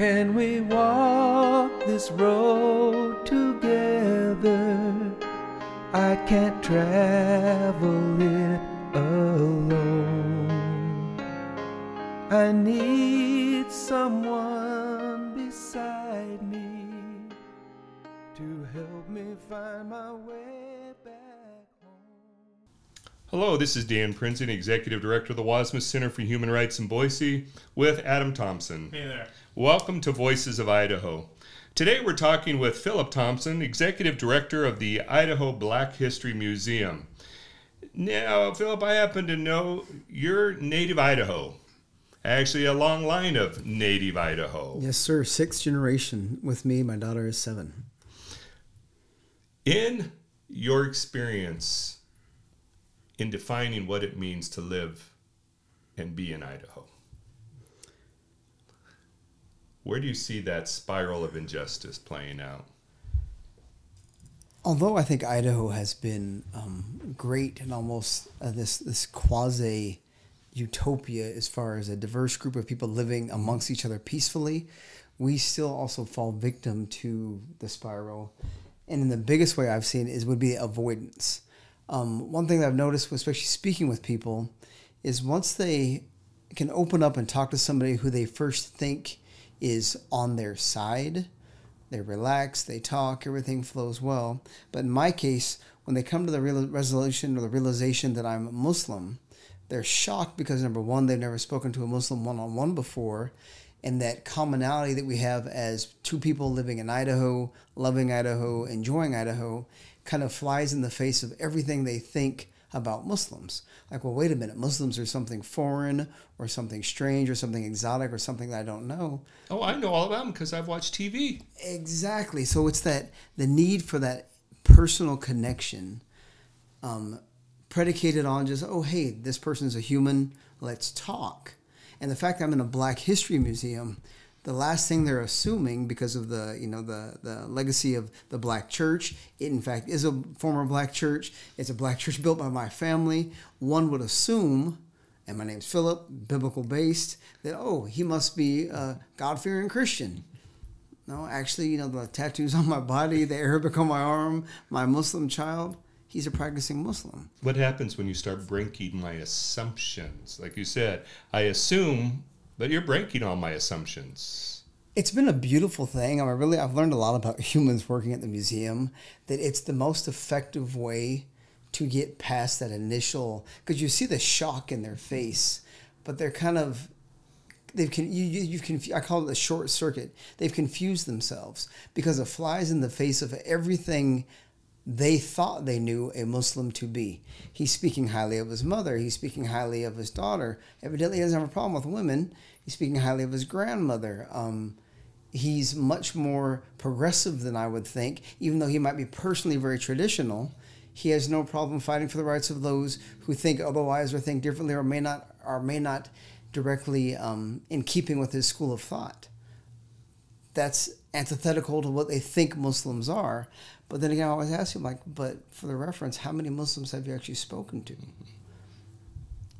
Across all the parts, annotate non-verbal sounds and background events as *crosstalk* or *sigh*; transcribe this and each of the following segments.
Can we walk this road together? I can't travel it alone. I need someone beside me to help me find my way back. Hello, this is Dan Prinzing, Executive Director of the Wassmuth Center for Human Rights in Boise, with Adam Thompson. Hey there. Welcome to Voices of Idaho. Today we're talking with Philip Thompson, Executive Director of the Idaho Black History Museum. Now, Philip, I happen to know you're native Idaho. Actually, a long line of native Idaho. Yes, sir. Sixth generation with me. My daughter is seven. In your experience in defining what it means to live and be in Idaho, where do you see that spiral of injustice playing out? Although I think Idaho has been um, great and almost uh, this this quasi utopia as far as a diverse group of people living amongst each other peacefully, we still also fall victim to the spiral. And in the biggest way I've seen is would be avoidance. Um, one thing that I've noticed, especially speaking with people, is once they can open up and talk to somebody who they first think is on their side, they relax, they talk, everything flows well. But in my case, when they come to the real resolution or the realization that I'm a Muslim, they're shocked because number one, they've never spoken to a Muslim one on one before, and that commonality that we have as two people living in Idaho, loving Idaho, enjoying Idaho, kind of flies in the face of everything they think about Muslims. Like, well, wait a minute, Muslims are something foreign or something strange or something exotic or something that I don't know. Oh, I know all about them because I've watched TV. Exactly. So it's that the need for that personal connection, um, predicated on just oh hey, this person is a human. Let's talk. And the fact that I'm in a Black History Museum, the last thing they're assuming because of the you know the the legacy of the Black Church, it in fact is a former Black church. It's a Black church built by my family. One would assume and my name's Philip, biblical based, that, oh, he must be a God fearing Christian. No, actually, you know, the tattoos *laughs* on my body, the Arabic on my arm, my Muslim child, he's a practicing Muslim. What happens when you start breaking my assumptions? Like you said, I assume, but you're breaking all my assumptions. It's been a beautiful thing. I mean, really, I've learned a lot about *laughs* humans working at the museum, that it's the most effective way to get past that initial because you see the shock in their face, but they're kind of they've con- you, you you've confu- I call it the short circuit. They've confused themselves because it flies in the face of everything they thought they knew a Muslim to be. He's speaking highly of his mother. He's speaking highly of his daughter. Evidently, he doesn't have a problem with women. He's speaking highly of his grandmother. Um, he's much more progressive than I would think, even though he might be personally very traditional he has no problem fighting for the rights of those who think otherwise or think differently or may not or may not directly um, in keeping with his school of thought. That's antithetical to what they think Muslims are. But then again, I always ask him, like, but for the reference, how many Muslims have you actually spoken to?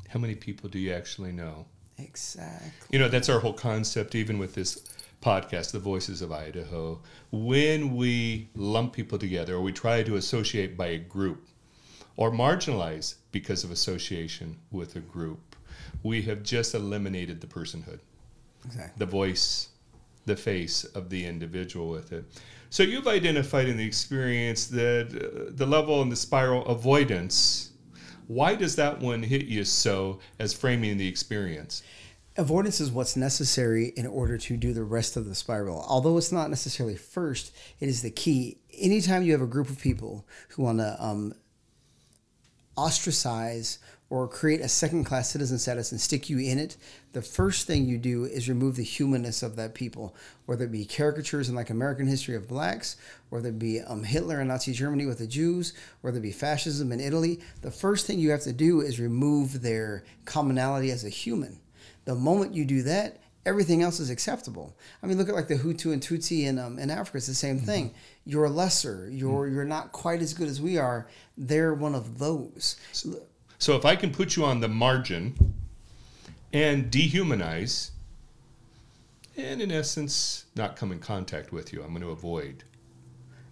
How many people do you actually know? Exactly. You know, that's our whole concept, even with this podcast, The Voices of Idaho, when we lump people together or we try to associate by a group or marginalize because of association with a group, we have just eliminated the personhood, exactly. the voice, the face of the individual with it. So you've identified in the experience that uh, the level and the spiral avoidance. Why does that one hit you so as framing the experience? avoidance is what's necessary in order to do the rest of the spiral. Although it's not necessarily first, it is the key. Anytime you have a group of people who want to um, ostracize or create a second class citizen status and stick you in it, the first thing you do is remove the humanness of that people, whether it be caricatures in like American history of blacks, whether it be um, Hitler and Nazi Germany with the Jews, whether it be fascism in Italy. The first thing you have to do is remove their commonality as a human. The moment you do that, everything else is acceptable. I mean, look at like the Hutu and Tutsi in um, in Africa. It's the same thing. Mm-hmm. You're lesser. You're mm-hmm. you're not quite as good as we are. They're one of those. So, so if I can put you on the margin and dehumanize, and in essence, not come in contact with you. I'm going to avoid.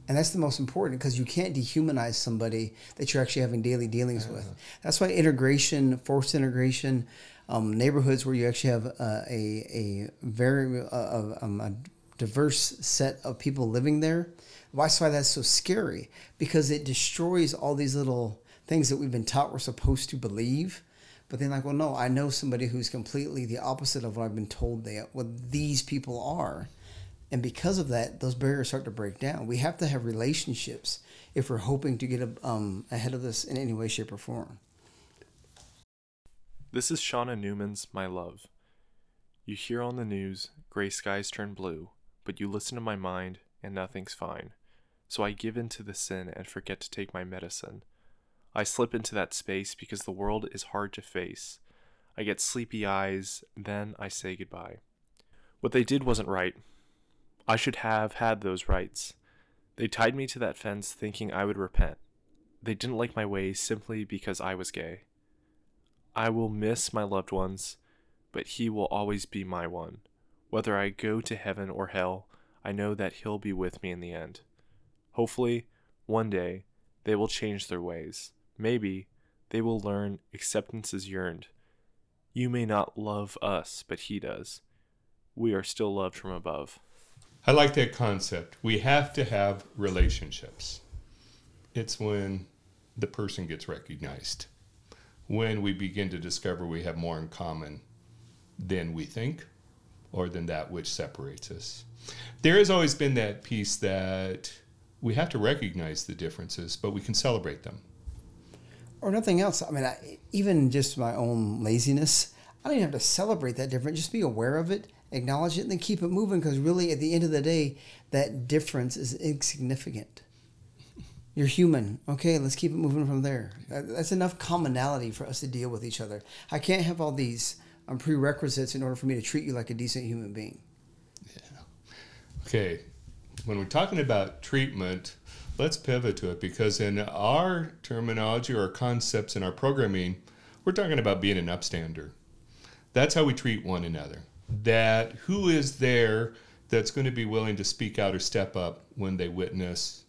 And that's the most important because you can't dehumanize somebody that you're actually having daily dealings Uh-huh. with. That's why integration, forced integration, um, neighborhoods where you actually have uh, a, a very uh, um, a diverse set of people living there. That's why that's so scary because it destroys all these little things that we've been taught we're supposed to believe. But then, like, well, no, I know somebody who's completely the opposite of what I've been told they what these people are. And because of that, those barriers start to break down. We have to have relationships if we're hoping to get um, ahead of this in any way, shape, or form. This is Shauna Newman's My Love. You hear on the news, gray skies turn blue, but you listen to my mind and nothing's fine. So I give in to the sin and forget to take my medicine. I slip into that space because the world is hard to face. I get sleepy eyes, then I say goodbye. What they did wasn't right. I should have had those rights. They tied me to that fence thinking I would repent. They didn't like my ways simply because I was gay. I will miss my loved ones, but he will always be my one. Whether I go to heaven or hell, I know that he'll be with me in the end. Hopefully, one day, they will change their ways. Maybe they will learn acceptance is yearned. You may not love us, but he does. We are still loved from above. I like that concept. We have to have relationships. It's when the person gets recognized, when we begin to discover we have more in common than we think or than that which separates us. There has always been that piece that we have to recognize the differences, but we can celebrate them. Or nothing else. I mean, I, even just my own laziness, I don't even have to celebrate that difference. Just be aware of it, acknowledge it, and then keep it moving because really, at the end of the day, that difference is insignificant. You're human. Okay, let's keep it moving from there. That- That's enough commonality for us to deal with each other. I can't have all these um, prerequisites in order for me to treat you like a decent human being. Yeah. Okay, when we're talking about treatment, let's pivot to it because in our terminology or concepts in our programming, we're talking about being an upstander. That's how we treat one another. That who is there that's going to be willing to speak out or step up when they witness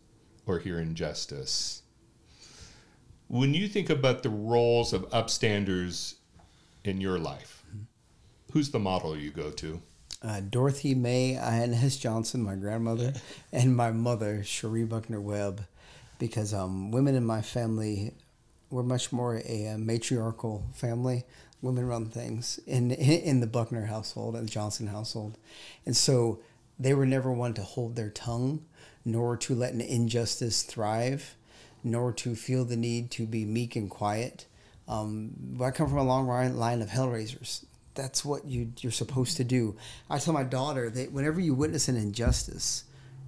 or hear injustice. When you think about the roles of upstanders in your life, who's the model you go to? uh, Dorothy May and Hess Johnson, my grandmother, *laughs* and my mother, Cherie Buckner Webb, because um, women in my family were much more a, uh matriarchal family. Women run things in *laughs* in the Buckner household and the Johnson household, and so they were never one to hold their tongue, nor to let an injustice thrive, nor to feel the need to be meek and quiet. Um, I come from a long line of hellraisers that's what you you're supposed to do. I tell my daughter that whenever you witness an injustice,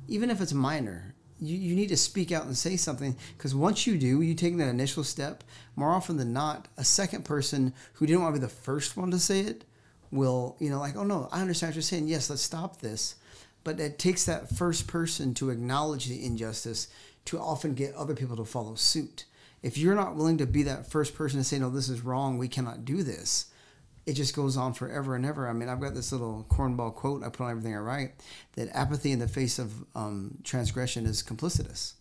even if it's minor, you, you need to speak out and say something because once you do, you take that initial step. More often than not, a second person who didn't want to be the first one to say it will, you know, like, oh no, I understand what you're saying. Yes, let's stop this. But it takes that first person to acknowledge the injustice to often get other people to follow suit. If you're not willing to be that first person to say, no, this is wrong, we cannot do this, it just goes on forever and ever. I mean, I've got this little cornball quote I put on everything I write that apathy in the face of um, transgression is complicitous.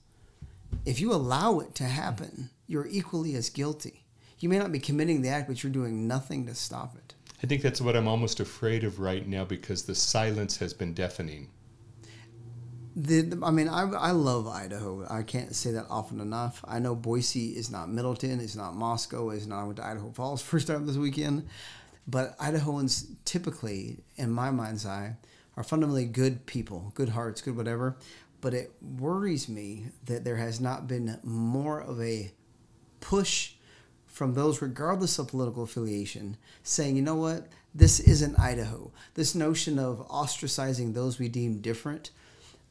If you allow it to happen, you're equally as guilty. You may not be committing the act, but you're doing nothing to stop it. I think that's what I'm almost afraid of right now because the silence has been deafening. The, the- I mean, I, I love Idaho. I can't say that often enough. I know Boise is not Middleton, it's not Moscow, it's not I went to Idaho Falls *laughs* first time this weekend. But Idahoans typically, in my mind's eye, are fundamentally good people, good hearts, good whatever. But it worries me that there has not been more of a push from those, regardless of political affiliation, saying, you know what, this isn't Idaho. This notion of ostracizing those we deem different,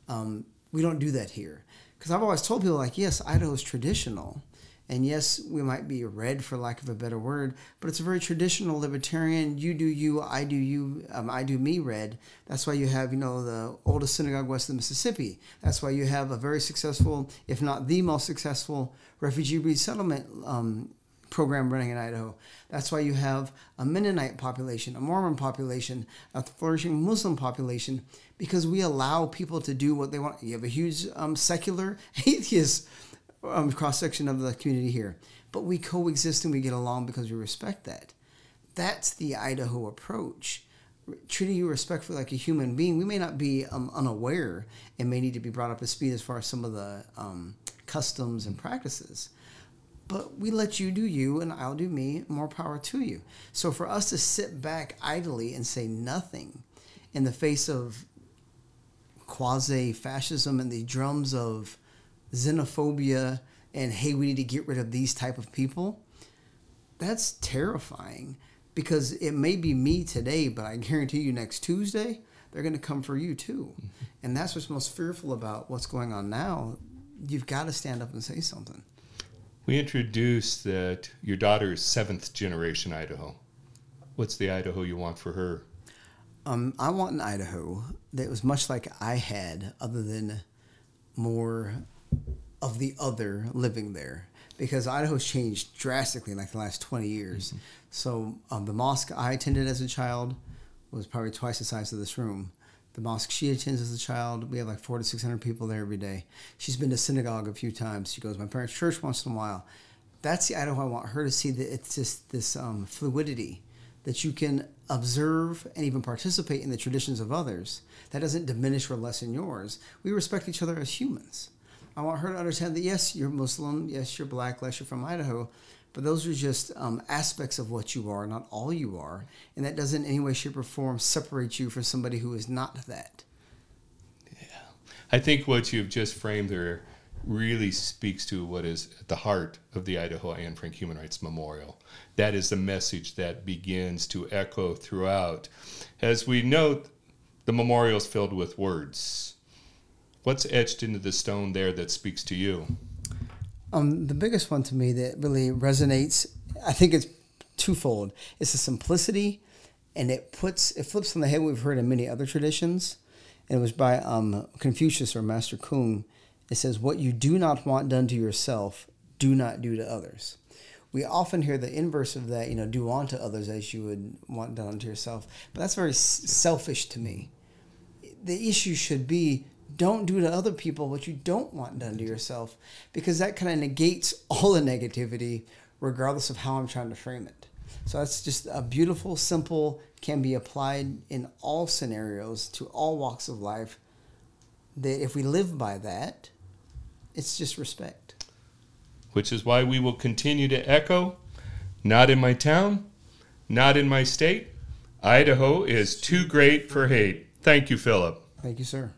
um, we don't do that here. Because I've always told people, like, yes, Idaho is traditional. And yes, we might be red for lack of a better word, but it's a very traditional libertarian. You do you, I do you, um, I do me red. That's why you have, you know, the oldest synagogue west of the Mississippi. That's why you have a very successful, if not the most successful, refugee resettlement um, program running in Idaho. That's why you have a Mennonite population, a Mormon population, a flourishing Muslim population, because we allow people to do what they want. You have a huge um, secular *laughs* atheist um, cross section of the community here, but we coexist and we get along because we respect that. That's the Idaho approach. Treating you respectfully like a human being. We may not be um, unaware and may need to be brought up to speed as far as some of the um, customs and practices but we let you do you and I'll do me. More power to you. So for us to sit back idly and say nothing in the face of quasi fascism and the drums of xenophobia and hey we need to get rid of these type of people that's terrifying because it may be me today but i guarantee you next tuesday they're going to come for you too mm-hmm. and that's what's most fearful about what's going on now you've got to stand up and say something we introduced that your daughter is seventh generation Idaho. What's the Idaho you want for her? Um, I want an Idaho that was much like I had, other than more of the other living there. Because Idaho's changed drastically in like the last 20 years. Mm-hmm. So um, the mosque I attended as a child was probably twice the size of this room the mosque she attends as a child. We have like four to six hundred people there every day. She's been to synagogue a few times. She goes my parents' church once in a while. That's the Idaho I want her to see. That it's just this um, fluidity that you can observe and even participate in the traditions of others. That doesn't diminish or lessen yours. We respect each other as humans. I want her to understand that yes, you're Muslim, yes, you're black, yes, you're from Idaho, but those are just um, aspects of what you are, not all you are. And that doesn't in any way, shape, or form separate you from somebody who is not that. Yeah. I think what you've just framed there really speaks to what is at the heart of the Idaho Anne Frank Human Rights Memorial. That is the message that begins to echo throughout. As we note, the memorial is filled with words. What's etched into the stone there that speaks to you? Um, the biggest one to me that really resonates, I think it's twofold. It's the simplicity, and it puts it flips on the head we've heard in many other traditions. And it was by um, Confucius or Master Kung. It says, "What you do not want done to yourself, do not do to others." We often hear the inverse of that, you know, do unto others as you would want done unto yourself. But that's very selfish to me. The issue should be don't do to other people what you don't want done to yourself because that kind of negates *laughs* all the negativity regardless of how I'm trying to frame it. So that's just a beautiful, simple, can be applied in all scenarios to all walks of life. That if we live by that, it's just respect. Which is why we will continue to echo not in my town, not in my state. Idaho is too great for hate. Thank you, Philip. Thank you, sir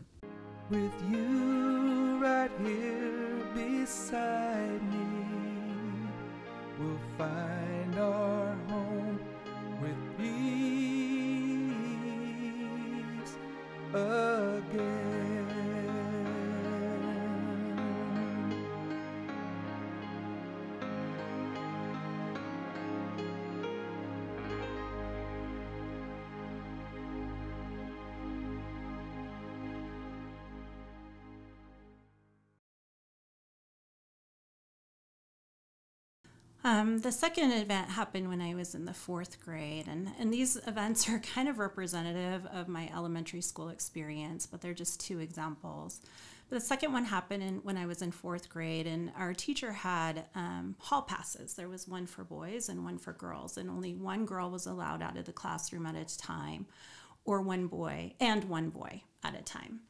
with you right here beside me. We'll find our home with peace Um, the second event happened when I was in the fourth grade, and, and these events are *laughs* kind of representative of my elementary school experience, but they're just two examples. But the second one happened in, when I was in fourth grade, and our teacher had um, hall passes. There was one for boys and one for girls, and only one girl was allowed out of the classroom at a time, or one boy and one boy at a time.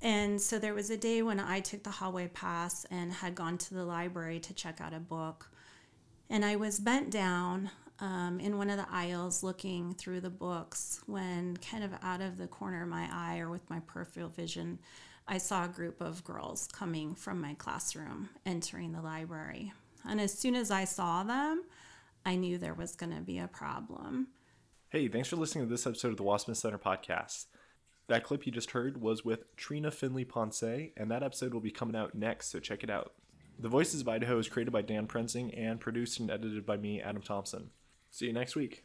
And so there was a day when I took the hallway pass and had gone to the library to check out a book and I was bent down um, in one of the aisles looking through the books when, kind of out of the corner of my eye or with my peripheral vision, I saw a group of girls coming from my classroom entering the library. And as soon as I saw them, I knew there was going to be a problem. Hey, thanks for listening to this episode of the Wassmuth Center podcast. That clip you just heard was with Trina Finley Ponce, and that episode will be coming out next, so check it out. The Voices of Idaho is created by Dan Prinzing and produced and edited by me, Adam Thompson. See you next week.